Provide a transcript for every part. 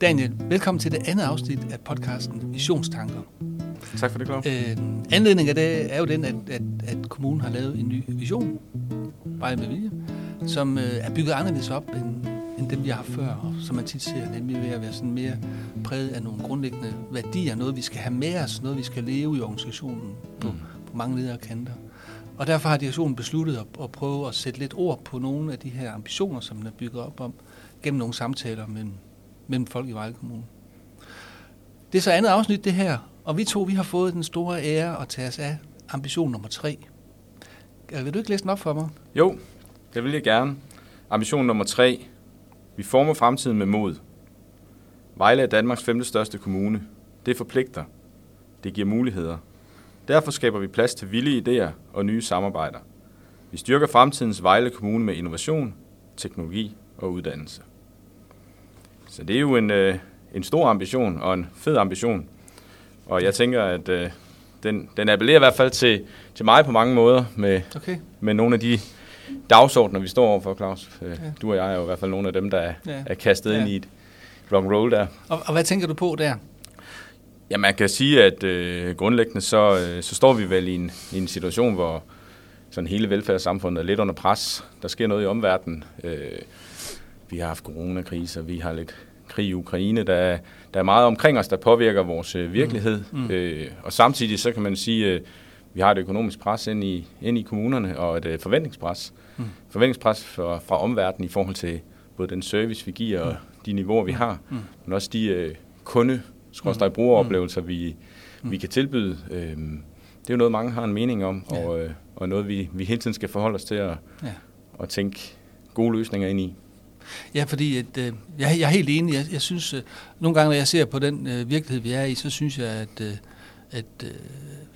Daniel, velkommen til det andet afsnit af podcasten Visionstanker. Tak for det, Claus. Øh, anledningen af det er jo den, at, at, at kommunen har lavet en ny vision, bare med vilje, som øh, er bygget anderledes op end, end dem, vi har haft før, og som man tit ser, nemlig ved at være sådan mere præget af nogle grundlæggende værdier, noget vi skal have med os, noget vi skal leve i organisationen på, mm. på mange ledere kanter. Og derfor har direktionen besluttet at, at prøve at sætte lidt ord på nogle af de her ambitioner, som den er bygget op om, gennem nogle samtaler mellem, mellem folk i Vejle Kommune. Det er så andet afsnit, det her, og vi to vi har fået den store ære at tage os af ambition nummer tre. Øh, vil du ikke læse den op for mig? Jo, det vil jeg gerne. Ambition nummer tre. Vi former fremtiden med mod. Vejle er Danmarks femte største kommune. Det forpligter. Det giver muligheder. Derfor skaber vi plads til vilde idéer og nye samarbejder. Vi styrker fremtidens Vejle Kommune med innovation, teknologi og uddannelse. Så det er jo en, øh, en stor ambition og en fed ambition. Og jeg tænker, at øh, den, den appellerer i hvert fald til, til mig på mange måder med, Okay. med nogle af de dagsordner, vi står overfor, Claus. Øh, Ja. Du og jeg er jo i hvert fald nogle af dem, der er, Ja. er kastet Ja. ind i et rock roll der. Og, og hvad tænker du på der? Ja, man kan sige, at øh, grundlæggende så, øh, så står vi vel i en, i en situation, hvor sådan hele velfærdssamfundet er lidt under pres. Der sker noget i omverdenen. Øh, vi har haft coronakriser, vi har lidt krig i Ukraine. Der, er- der er meget omkring os, der påvirker vores øh, virkelighed. Mm. Mm. Mm. Øh, og samtidig så kan man sige, øh, vi har et økonomisk pres ind i, ind i kommunerne og et øh, forventningspres. Mm. Mm. Forventningspres fra, fra omverdenen i forhold til både den service, vi giver og de niveauer, vi har, Mm. men også de øh, kunde Mm. brugeroplevelser, vi, Mm. vi kan tilbyde. Øhm, det er jo noget, mange har en mening om, Ja. og, øh, og noget, vi, vi hele tiden skal forholde os til at, Ja. at tænke gode løsninger ind i. Ja, fordi at, øh, jeg, jeg er helt enig. Jeg, jeg synes, øh, nogle gange, når jeg ser på den øh, virkelighed, vi er i, så synes jeg, at, øh, at øh,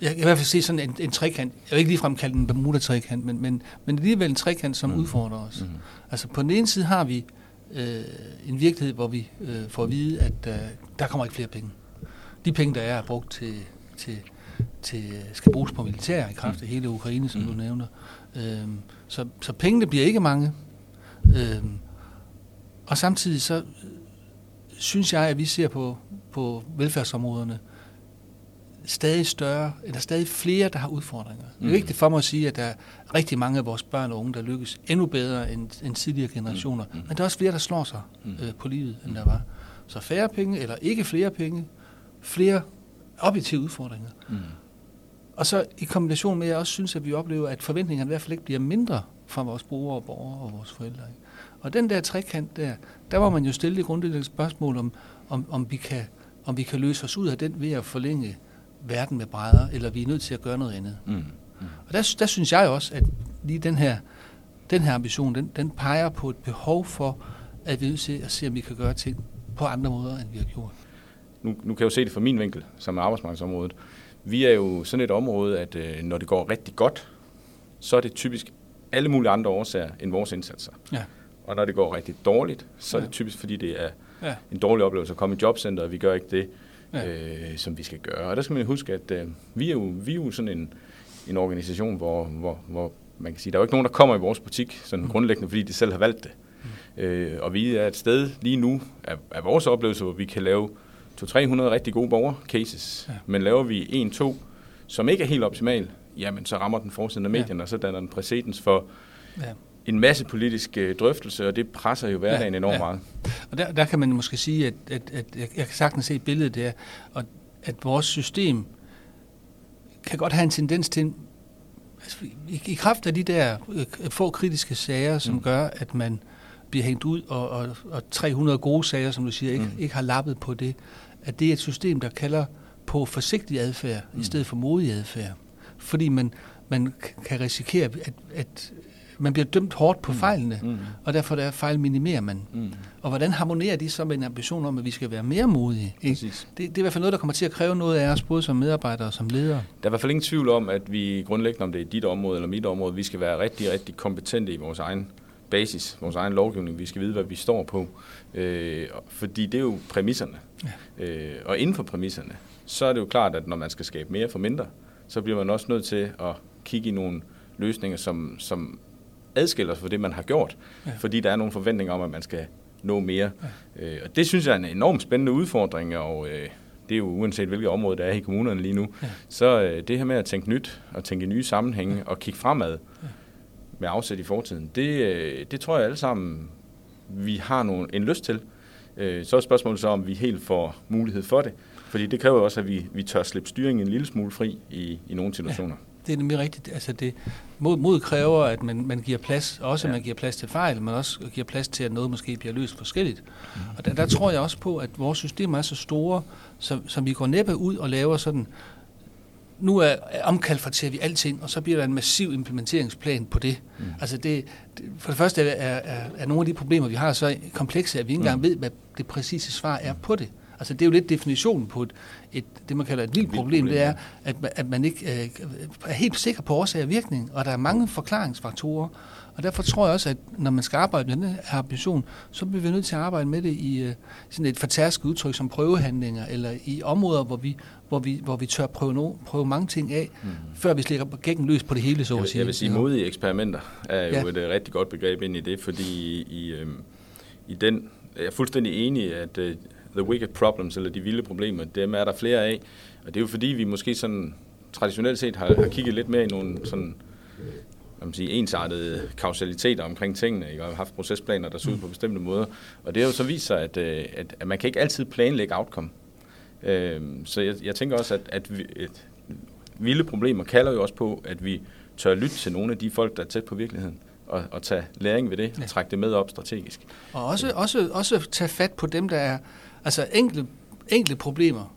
jeg kan i hvert fald se sådan en, en trekant. Jeg vil ikke ligefrem kalde den en Bermuda-trekant, men, men, men alligevel en trekant, som mm. Mm. udfordrer os. Mm. Mm. Altså på den ene side har vi øh, en virkelighed, hvor vi øh, får at vide, at øh, der kommer ikke flere penge. De penge, der er, er brugt til, til, til skal bruges på militær i kraft af hele Ukraine, som Mm. du nævner. Øhm, så, så pengene bliver ikke mange. Øhm, og samtidig så øh, synes jeg, at vi ser på, på velfærdsområderne stadig større, eller stadig flere, der har udfordringer. Det er Mm. vigtigt for mig at sige, at der er rigtig mange af vores børn og unge, der lykkes endnu bedre end, end tidligere generationer. Mm. Mm. Men der er også flere, der slår sig Mm. øh, på livet, end der var. Så færre penge, eller ikke flere penge, flere objektive udfordringer. Mm. Og så i kombination med, at jeg også synes, at vi oplever, at forventningerne i hvert fald ikke bliver mindre fra vores brugere og borgere og vores forældre. ikke? Og den der trekant der, der må man jo stille det grundlæggende spørgsmål om, om, om, vi kan, om vi kan løse os ud af den ved at forlænge verden med brædder, eller vi er nødt til at gøre noget andet. Mm. Mm. Og der, der synes jeg også, at lige den her, den her ambition, den, den peger på et behov for, at vi er nødt til at se, om vi kan gøre ting på andre måder, end vi har gjort. Nu, nu kan jeg jo se det fra min vinkel, som er arbejdsmarkedsområdet. Vi er jo sådan et område, at øh, når det går rigtig godt, så er det typisk alle mulige andre årsager end vores indsatser. Ja. Og når det går rigtig dårligt, så er det typisk fordi det er Ja. en dårlig oplevelse at komme i jobcenteret, og vi gør ikke det, Ja. øh, som vi skal gøre. Og der skal man huske, at øh, vi, er jo, vi er jo sådan en, en organisation, hvor, hvor, hvor man kan sige, der er jo ikke nogen, der kommer i vores butik, sådan Mm. grundlæggende, fordi de selv har valgt det. Øh, og vi er et sted lige nu, af, af vores oplevelse, hvor vi kan lave 200-300 rigtig gode borgercases. Ja. Men laver vi en, to, som ikke er helt optimal, jamen så rammer den forsiden af Ja. medierne, og så danner den præcedens for Ja. en masse politisk øh, drøftelse, og det presser jo hverdagen Ja, enormt ja. meget. Og der, der kan man måske sige, at, at, at jeg, jeg kan sagtens se billedet der, og at vores system kan godt have en tendens til, altså, i, i kraft af de der øh, få kritiske sager, som mm. Gør, at man bliver hængt ud, og, og, og 300 gode sager, som du siger, ikke, mm. Ikke har lappet på det, at det er et system, der kalder på forsigtig adfærd, mm. i stedet for modig adfærd. Fordi man, man kan risikere, at, at man bliver dømt hårdt på Mm. fejlene, Mm. og derfor der fejl minimerer man. Mm. Og hvordan harmonerer de så med en ambition om, at vi skal være mere modige? Ikke? Det, det er i hvert fald noget, der kommer til at kræve noget af os, både som medarbejdere og som ledere. Der er i hvert fald ingen tvivl om, at vi grundlæggende, om det er dit område eller mit område, vi skal være rigtig, rigtig kompetente i vores egen basis, vores egen lovgivning. Vi skal vide, hvad vi står på. Øh, fordi det er jo præmisserne. Ja. Øh, og inden for præmisserne, så er det jo klart, at når man skal skabe mere for mindre, så bliver man også nødt til at kigge i nogle løsninger, som, som adskiller sig fra det, man har gjort. Ja. Fordi der er nogle forventninger om, at man skal nå mere. Ja. Øh, og det synes jeg er en enormt spændende udfordring, og øh, det er jo uanset hvilket område der er i kommunerne lige nu. Ja. Så øh, det her med at tænke nyt og tænke nye sammenhænge ja. og kigge fremad ja. med afsæt i fortiden, det, øh, det tror jeg alle sammen, vi har nogle, en lyst til. Øh, så er spørgsmålet så, om vi helt får mulighed for det. Fordi det kræver også, at vi, vi tør slippe styringen en lille smule fri i, i nogle situationer. Ja det er nemlig rigtigt. Altså det, mod, mod kræver, at man, man giver plads, også ja. man giver plads til fejl, men også giver plads til, at noget måske bliver løst forskelligt. Mm. Og der, der tror jeg også på, at vores systemer er så store, så, så vi går næppe ud og laver sådan, nu er omkalfateret vi alting, og så bliver der en massiv implementeringsplan på det. Mm. Altså det, det, for det første er, er, er nogle af de problemer, vi har, så komplekse, at vi ikke engang mm. ved, hvad det præcise svar er på det. Altså det er jo lidt definitionen på et, et det, man kalder et vildt problem, det er, at, at man ikke øh, er helt sikker på årsag og virkning, og der er mange forklaringsfaktorer. Og derfor tror jeg også, at når man skal arbejde med den her ambition, så bliver vi nødt til at arbejde med det i øh, sådan et fortærsket udtryk som prøvehandlinger, eller i områder, hvor vi, hvor vi, hvor vi tør prøve, no, prøve mange ting af, mm. før vi slækker gækken løs på det hele, så at sige. Jeg vil sige, modige eksperimenter er jo ja. et uh, rigtig godt begreb ind i det, fordi i, i, øhm, i den, jeg er fuldstændig enig, at uh, the wicked problems, eller de vilde problemer, dem er der flere af. Og det er jo fordi, vi måske sådan traditionelt set har, har kigget lidt mere i nogle sådan, hvad man sige, ensartede kausaliteter omkring tingene, ikke? og har haft procesplaner, der ser ud på bestemte måder. Og det har jo så vist sig, at, øh, at, at man kan ikke altid planlægge outcome. Øhm, så jeg, jeg tænker også, at, at, vi, at vilde problemer kalder jo også på, at vi tør lytte til nogle af de folk, der er tæt på virkeligheden og, og tage læring ved det, og trække det med op strategisk. Og også, også, også tage fat på dem, der er Altså enkelte, enkelte problemer,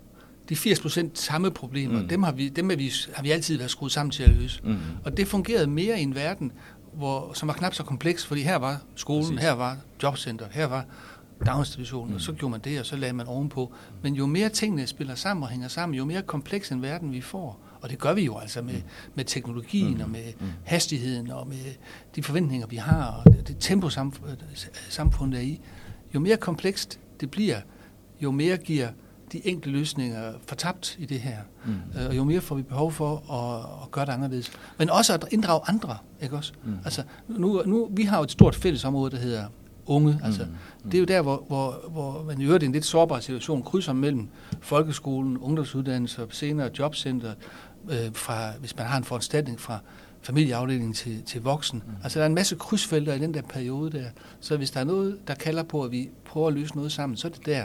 de 80 procent samme problemer, mm. dem, har vi, dem har, vi, har vi altid været skruet sammen til at løse. Mm. Og det fungerede mere i en verden, hvor, som var knap så kompleks, fordi her var skolen, Præcis. her var jobcenter, her var daginstitutionen, mm. og så gjorde man det, og så lagde man ovenpå. Men jo mere tingene spiller sammen og hænger sammen, jo mere kompleks en verden vi får, og det gør vi jo altså med, mm. med teknologien mm. og med mm. hastigheden og med de forventninger, vi har, og det tempo samfundet er i. Jo mere komplekst det bliver, jo mere giver de enkelte løsninger fortabt i det her. Mm. Øh, og jo mere får vi behov for at, at gøre det anderledes. Men også at inddrage andre, ikke også? Mm. Altså, nu, nu, vi har jo et stort fællesområde, der hedder unge. Altså, mm. Mm. Det er jo der, hvor, hvor, hvor man i øvrigt i en lidt sårbar situation krydser mellem folkeskolen, ungdomsuddannelser, senere jobcenter, øh, fra, hvis man har en foranstaltning fra familieafdelingen til, til voksen. Mm. Altså der er en masse krydsfelter i den der periode der. Så hvis der er noget, der kalder på, at vi prøver at løse noget sammen, så er det der.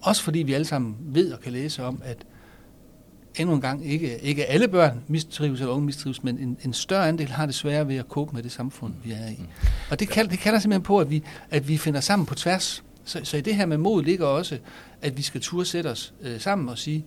Også fordi vi alle sammen ved og kan læse om, at endnu en gang ikke, ikke alle børn mistrives eller unge mistrives, men en, en større andel har det svære ved at cope med det samfund, vi er i. Mm. Og det, kalder, det kalder simpelthen på, at vi, at vi finder sammen på tværs. Så, så i det her med mod ligger også, at vi skal turde sætte os øh, sammen og sige,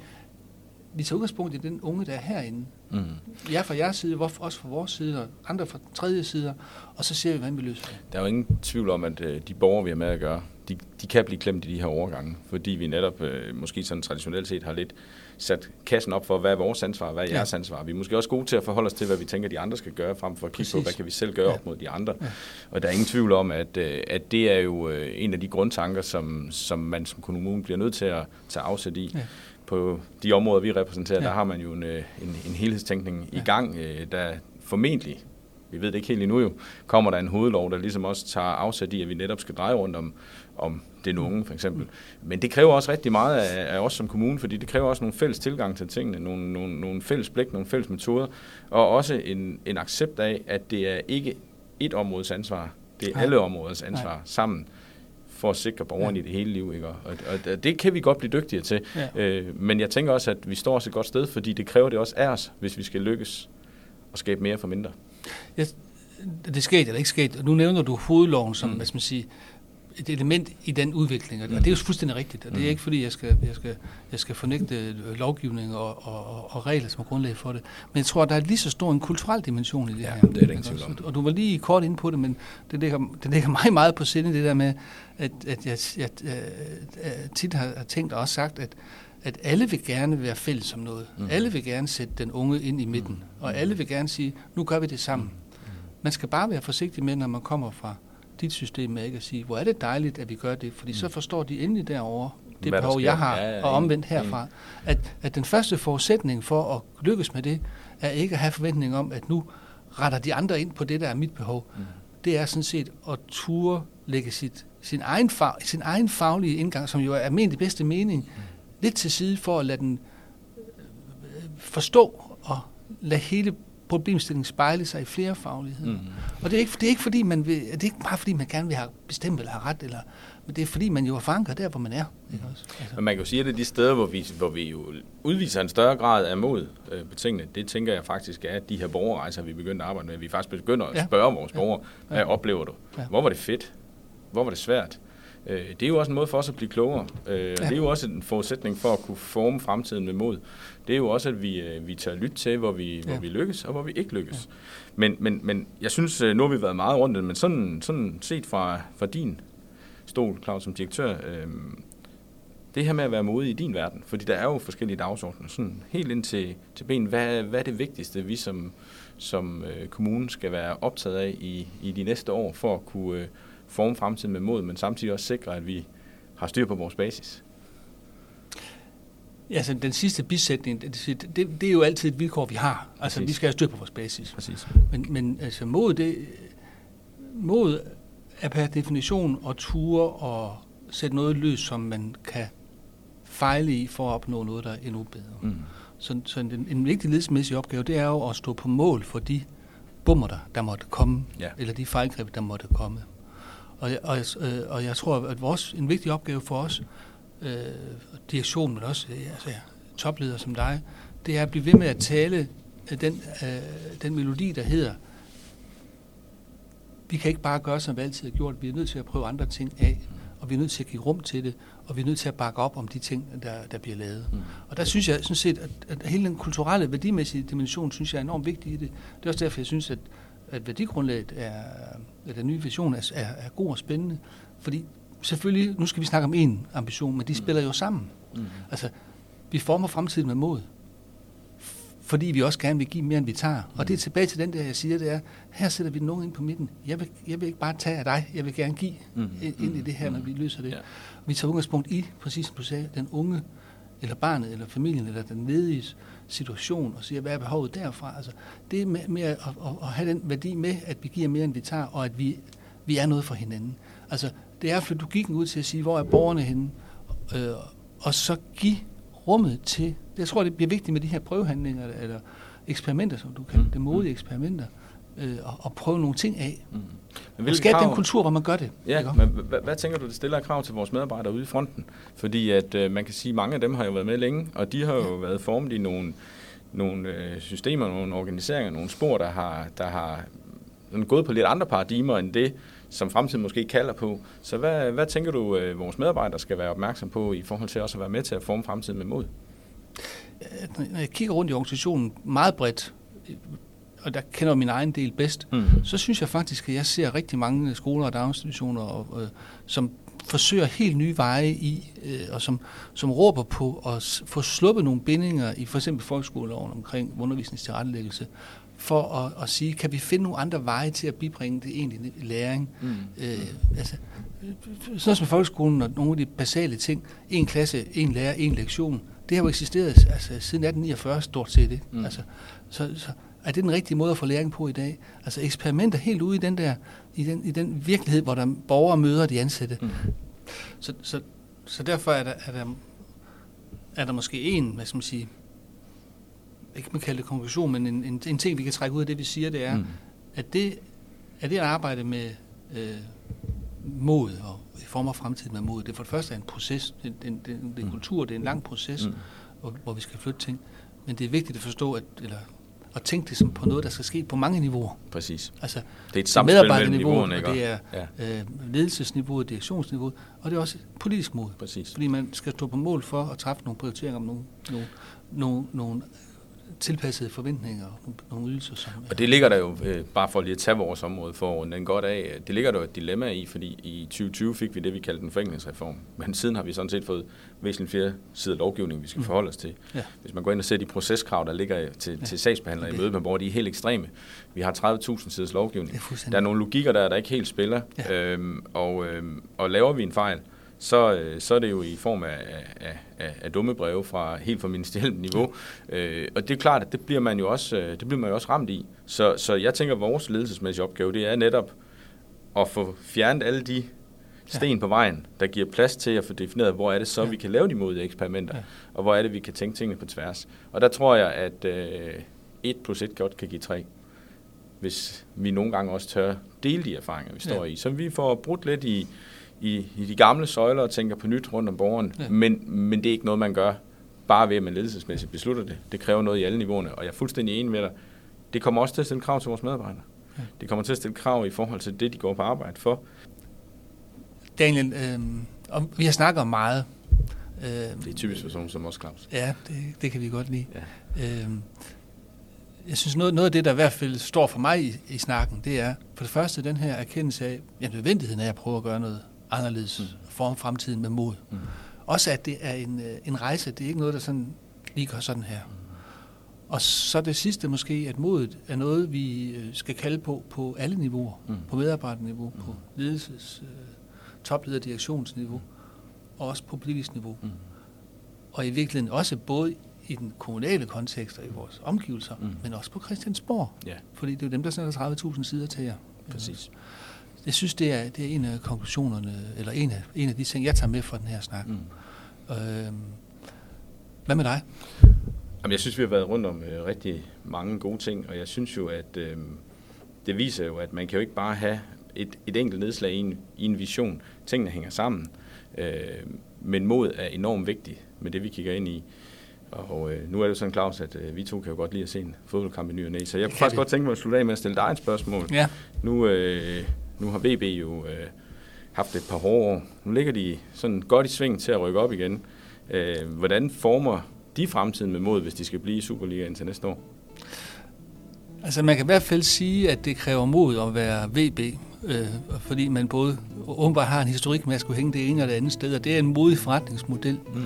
vi tager udgangspunkt i den unge, der er herinde. Mm. Jeg fra jeres side, også fra vores side, og andre fra tredje sider, og så ser vi, hvordan vi løser det. Der er jo ingen tvivl om, at øh, de borgere, vi har med at gøre, de, de kan blive klemt i de her overgange, fordi vi netop øh, måske sådan traditionelt set har lidt sat kassen op for, hvad er vores ansvar, hvad er jeres ja. ansvar. Vi er måske også gode til at forholde os til, hvad vi tænker, de andre skal gøre, frem for at kigge Præcis. på, hvad kan vi selv gøre ja. op mod de andre. Ja. Og der er ingen tvivl om, at, øh, at det er jo øh, en af de grundtanker, som, som man som kommune bliver nødt til at tage afsæt i. Ja på de områder, vi repræsenterer, ja. der har man jo en, øh, en, en helhedstænkning ja. i gang, der formentlig vi ved det ikke helt endnu jo, kommer der en hovedlov, der ligesom også tager afsæt i, at vi netop skal dreje rundt om, om den unge for eksempel. Men det kræver også rigtig meget af, af os som kommune, fordi det kræver også nogle fælles tilgang til tingene, nogle, nogle, nogle fælles blik, nogle fælles metoder, og også en, en accept af, at det er ikke et områdes ansvar, det er Nej. alle områders ansvar Nej. sammen for at sikre borgerne ja. i det hele liv. Ikke? Og, og det kan vi godt blive dygtigere til. Ja. Øh, men jeg tænker også, at vi står også et godt sted, fordi det kræver det også af os, hvis vi skal lykkes at skabe mere for mindre. Ja, det skete eller ikke sket. Nu nævner du hovedloven som, mm. hvad skal man sige, et element i den udvikling, og det er jo fuldstændig rigtigt, og det er mm. ikke fordi, jeg skal, jeg skal, jeg skal fornægte lovgivning og, og, og regler som er grundlag for det, men jeg tror, der er lige så stor en kulturel dimension i det ja, her. det er det ingen om. Og du var lige kort inde på det, men det ligger, det ligger mig meget på sinde, det der med, at, at jeg, jeg, jeg, jeg tit har tænkt og også sagt, at at alle vil gerne være fælles om noget. Mm. Alle vil gerne sætte den unge ind i midten, mm. og alle vil gerne sige, nu gør vi det sammen. Mm. Man skal bare være forsigtig med, når man kommer fra dit system, med ikke at sige, hvor er det dejligt, at vi gør det, fordi mm. så forstår de endelig derovre det Hvad behov, jeg har, ja, ja, og omvendt herfra. Mm. At, at den første forudsætning for at lykkes med det, er ikke at have forventning om, at nu retter de andre ind på det, der er mit behov. Mm. Det er sådan set at ture lægge sit sin egen, fag, sin egen faglige indgang, som jo er ment i bedste mening, lidt til side for at lade den øh, forstå og lade hele problemstillingen spejle sig i flere fagligheder. Mm. Og det er, ikke, det er ikke fordi man vil, det er ikke bare fordi man gerne vil have bestemt eller have ret, eller, men det er fordi man jo er forankret der, hvor man er. Ikke også? Altså. Men man kan jo sige, at det er de steder, hvor vi, hvor vi jo udviser en større grad af mod øh, på tingene. Det tænker jeg faktisk er, at de her borgerrejser, vi begynder at arbejde med, vi faktisk begynder at spørge ja. vores borgere, hvad ja. oplever du? Ja. Hvor var det fedt? Hvor var det svært? Øh, det er jo også en måde for os at blive klogere. Øh, ja. Det er jo også en forudsætning for at kunne forme fremtiden med mod. Det er jo også, at vi, øh, vi tager lyt til, hvor vi, ja. hvor vi lykkes og hvor vi ikke lykkes. Ja. Men, men, men jeg synes, nu har vi været meget rundt, men sådan, sådan set fra, fra din stol, Claus, som direktør, øh, det her med at være modig i din verden, fordi der er jo forskellige dagsordner, sådan helt ind til, til ben, hvad, hvad er det vigtigste, vi som, som øh, kommune skal være optaget af i, i de næste år, for at kunne øh, forme fremtiden med mod, men samtidig også sikre, at vi har styr på vores basis? Ja, altså den sidste bisætning, det, det, det er jo altid et vilkår, vi har. Altså, Præcis. vi skal have styr på vores basis. Præcis. Men, men altså, mod, det, mod er per definition at ture og sætte noget løs, som man kan fejle i for at opnå noget, der er endnu bedre. Mm. Så, så en, en vigtig ledelsesmæssig opgave, det er jo at stå på mål for de bummer, der, der måtte komme, ja. eller de fejlgreb, der måtte komme. Og, og, øh, og jeg tror, at vores, en vigtig opgave for os, øh, direktionen, men også øh, altså, topledere som dig, det er at blive ved med at tale øh, den, øh, den melodi, der hedder, vi kan ikke bare gøre, som vi altid har gjort. Vi er nødt til at prøve andre ting af, og vi er nødt til at give rum til det, og vi er nødt til at bakke op om de ting, der, der bliver lavet. Mm. Og der synes jeg sådan set, at, at hele den kulturelle, værdimæssige dimension, synes jeg er enormt vigtig i det. Det er også derfor, jeg synes, at, at værdigrundlaget er, at den nye vision er, er, er god og spændende. Fordi selvfølgelig, nu skal vi snakke om en ambition, men de mm. spiller jo sammen. Mm. Altså, vi former fremtiden med mod fordi vi også gerne vil give mere, end vi tager. Og det er tilbage til den der, jeg siger, det er, her sætter vi nogen ind på midten. Jeg vil, jeg vil ikke bare tage af dig, jeg vil gerne give mm. ind, ind i det her, når vi løser det. Ja. Vi tager udgangspunkt i, præcis som du sagde, den unge, eller barnet, eller familien, eller den ledige situation, og siger, hvad er behovet derfra? Altså, det er med, med at, at, at have den værdi med, at vi giver mere, end vi tager, og at vi, vi er noget for hinanden. Altså, det er, for du gik ud til at sige, hvor er borgerne henne, øh, og så give rummet til, jeg tror, det bliver vigtigt med de her prøvehandlinger, eller eksperimenter, som du kalder mm. det, modige mm. eksperimenter, øh, og, og prøve nogle ting af. Mm. Men og skabe krav, den kultur, hvor man gør det. Ja, ikke? men hvad, hvad tænker du, det stiller af krav til vores medarbejdere ude i fronten? Fordi at øh, man kan sige, at mange af dem har jo været med længe, og de har jo ja. været formet i nogle, nogle øh, systemer, nogle organiseringer, nogle spor, der har, der har gået på lidt andre paradigmer end det, som fremtiden måske kalder på. Så hvad, hvad tænker du, øh, vores medarbejdere skal være opmærksom på i forhold til også at være med til at forme fremtiden med mod? Når jeg kigger rundt i organisationen meget bredt, og der kender min egen del bedst, mm. så synes jeg faktisk, at jeg ser rigtig mange skoler og daginstitutioner, og, øh, som forsøger helt nye veje i, øh, og som, som råber på at få sluppet nogle bindinger i for eksempel folkeskoleloven omkring undervisningstilrettelæggelse, for at, at sige, kan vi finde nogle andre veje til at bibringe det egentlige læring? Mm. Øh, altså, sådan som folkeskolen og nogle af de basale ting, en klasse, en lærer, en lektion, det har jo eksisteret altså, siden 1849 stort set. Ikke? Mm. Altså, så, så er det den rigtige måde at få læring på i dag? Altså eksperimenter helt ude i den der, i den, i den virkelighed, hvor der borgere møder de ansatte. Mm. Så, så, så derfor er der, er der, er der måske en, hvad skal man sige, ikke man kalde det konklusion, men en, en, en ting, vi kan trække ud af det, vi siger, det er, mm. at det, at det at arbejde med øh, mod og i form af fremtiden med mod, det er for det første en proces, det, det, det, det er mm. kultur, det er en lang proces, mm. hvor, hvor vi skal flytte ting, men det er vigtigt at forstå, at, eller at tænke det som på noget, der skal ske på mange niveauer. Præcis. Altså, det er et samspil mellem niveauerne, ikke? det er ja. øh, ledelsesniveauet, direktionsniveauet, og det er også politisk mod. Præcis. Fordi man skal stå på mål for at træffe nogle prioriteringer om nogle, nogle, nogle, nogle tilpassede forventninger og nogle ydelser. Som, og det ligger der jo, øh, bare for lige at tage vores område for den godt af, det ligger der jo et dilemma i, fordi i 2020 fik vi det, vi kaldte en forenklingsreform. Men siden har vi sådan set fået væsentligt flere sider lovgivning, vi skal mm. forholde os til. Ja. Hvis man går ind og ser de proceskrav, der ligger til, ja. til sagsbehandlere i møde med borgere, de er helt ekstreme. Vi har 30.000 siders lovgivning. Der er nogle logikker der, der ikke helt spiller. Ja. Øhm, og, øhm, og laver vi en fejl, så, øh, så er det jo i form af, af, af, af dumme breve fra helt fra ministerielt niveau. Øh, og det er klart, at det bliver man jo også, øh, det bliver man jo også ramt i. Så, så jeg tænker, at vores ledelsesmæssige opgave, det er netop at få fjernet alle de sten på vejen, der giver plads til at få defineret, hvor er det så, Ja. vi kan lave de modige eksperimenter, Ja. og hvor er det, vi kan tænke tingene på tværs. Og der tror jeg, at øh, 1 plus 1 godt kan give 3, hvis vi nogle gange også tør dele de erfaringer, vi står Ja. i. Så vi får brudt lidt i, i, i de gamle søjler og tænker på nyt rundt om borgeren. Ja. Men, men det er ikke noget, man gør bare ved, at man ledelsesmæssigt beslutter det. Det kræver noget i alle niveauerne, og jeg er fuldstændig enig med dig. Det kommer også til at stille krav til vores medarbejdere. Ja. Det kommer til at stille krav i forhold til det, de går på arbejde for. Daniel, øh, om, vi har snakket om meget. Øh, Det er typisk for sådan som også Claus. Ja, det, det kan vi godt lide. Ja. Øh, jeg synes, noget, noget af det, der i hvert fald står for mig i, i snakken, det er for det første den her erkendelse af ja, nødvendigheden af at prøve at gøre noget anderledes, mm. forme fremtiden med mod. Mm. Også at det er en, øh, en rejse, det er ikke noget, der sådan lige gør sådan her. Og så det sidste måske, at modet er noget, vi øh, skal kalde på på alle niveauer. Mm. På medarbejderniveau, på ledelses, øh, topleder- og direktionsniveau, og også på politisk niveau. Mm. Og i virkeligheden også både i den kommunale kontekst og i vores omgivelser, Mm. mm. men også på Christiansborg. Ja, Fordi det er jo dem, der sender 30.000 sider til jer. præcis. Jeg synes, det er, det er en af konklusionerne, eller en af, en af de ting, jeg tager med fra den her snak. Mm. Øhm, hvad med dig? Jamen, jeg synes, vi har været rundt om øh, rigtig mange gode ting, og jeg synes jo, at øh, det viser jo, at man kan jo ikke bare have et, et enkelt nedslag i en, i en vision. Tingene hænger sammen, øh, men mod er enormt vigtigt med det, vi kigger ind i. Og øh, nu er det sådan, Claus, at øh, vi to kan jo godt lide at se en fodboldkamp i ny og næ, så jeg kunne faktisk vi. godt tænke mig at slutte af med at stille dig et spørgsmål. Ja. Nu, øh, nu har VB jo øh, haft et par hårde år. Nu ligger de sådan godt i sving til at rykke op igen. Øh, hvordan former de fremtiden med mod, hvis de skal blive i Superligaen til næste år? Altså man kan i hvert fald sige, at det kræver mod at være VB, øh, fordi man både åbenbart har en historik med at skulle hænge det ene og det andet sted, og det er en modig forretningsmodel. Mm.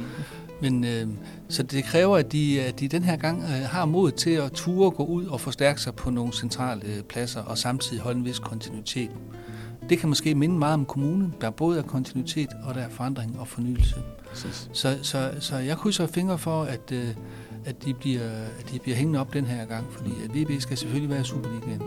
Men øh, så det kræver, at de, at de den her gang øh, har mod til at ture gå ud og forstærke sig på nogle centrale øh, pladser, og samtidig holde en vis kontinuitet. Det kan måske minde meget om kommunen, der både er kontinuitet og der er forandring og fornyelse. Præcis. Så, så, så jeg krydser fingre for, at, øh, at, de bliver, at de bliver hængende op den her gang, fordi at VB skal selvfølgelig være Superligaen.